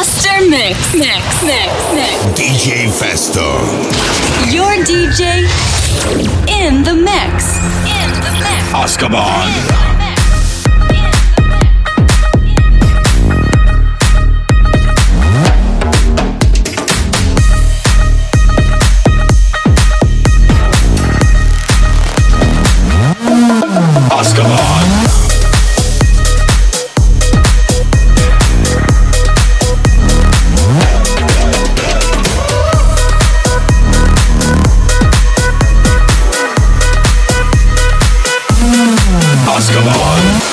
Master Mix. Mix. Mix. Mix. DJ Festo. Your DJ in the mix. In the mix. Azkaban.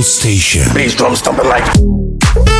Station. Bass drum stomping like.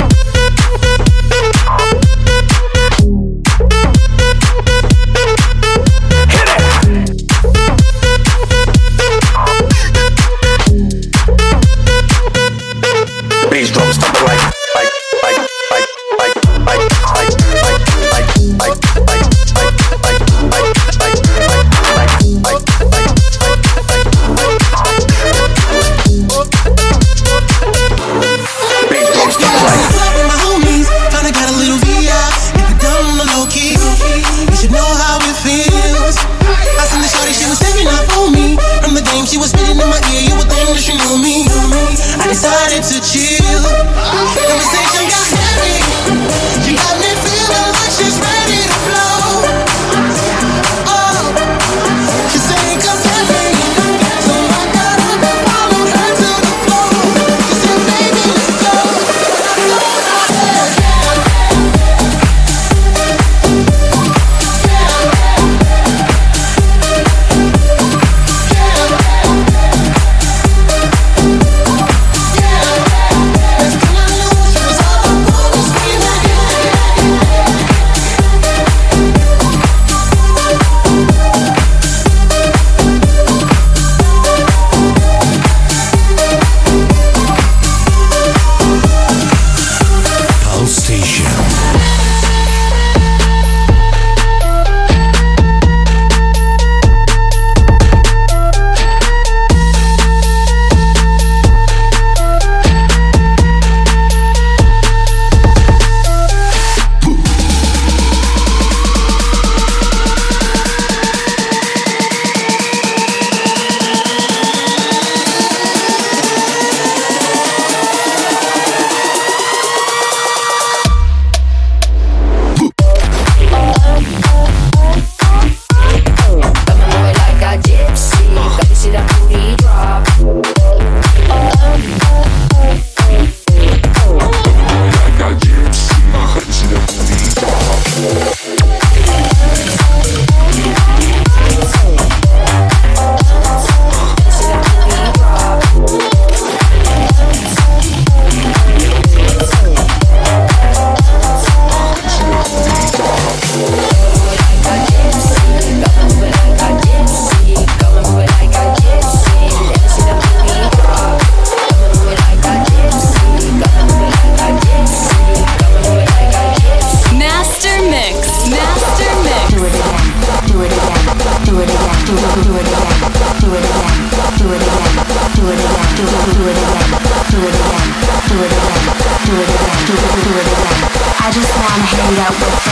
to chill.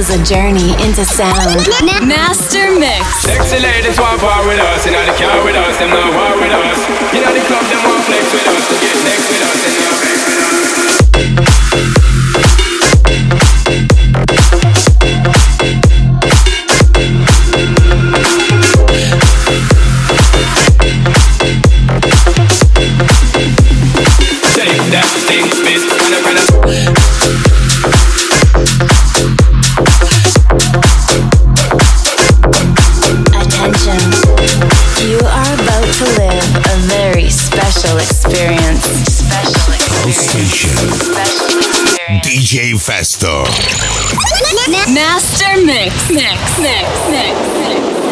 Journey into sound. Master Mix. Sexy ladies want bar with us, in the car with us, them not war with us. You know the club, them want flex with us, to get next with us, and special experience. Special House Station. DJ Festo. Master Mix. Mix. Mix. Mix. Mix.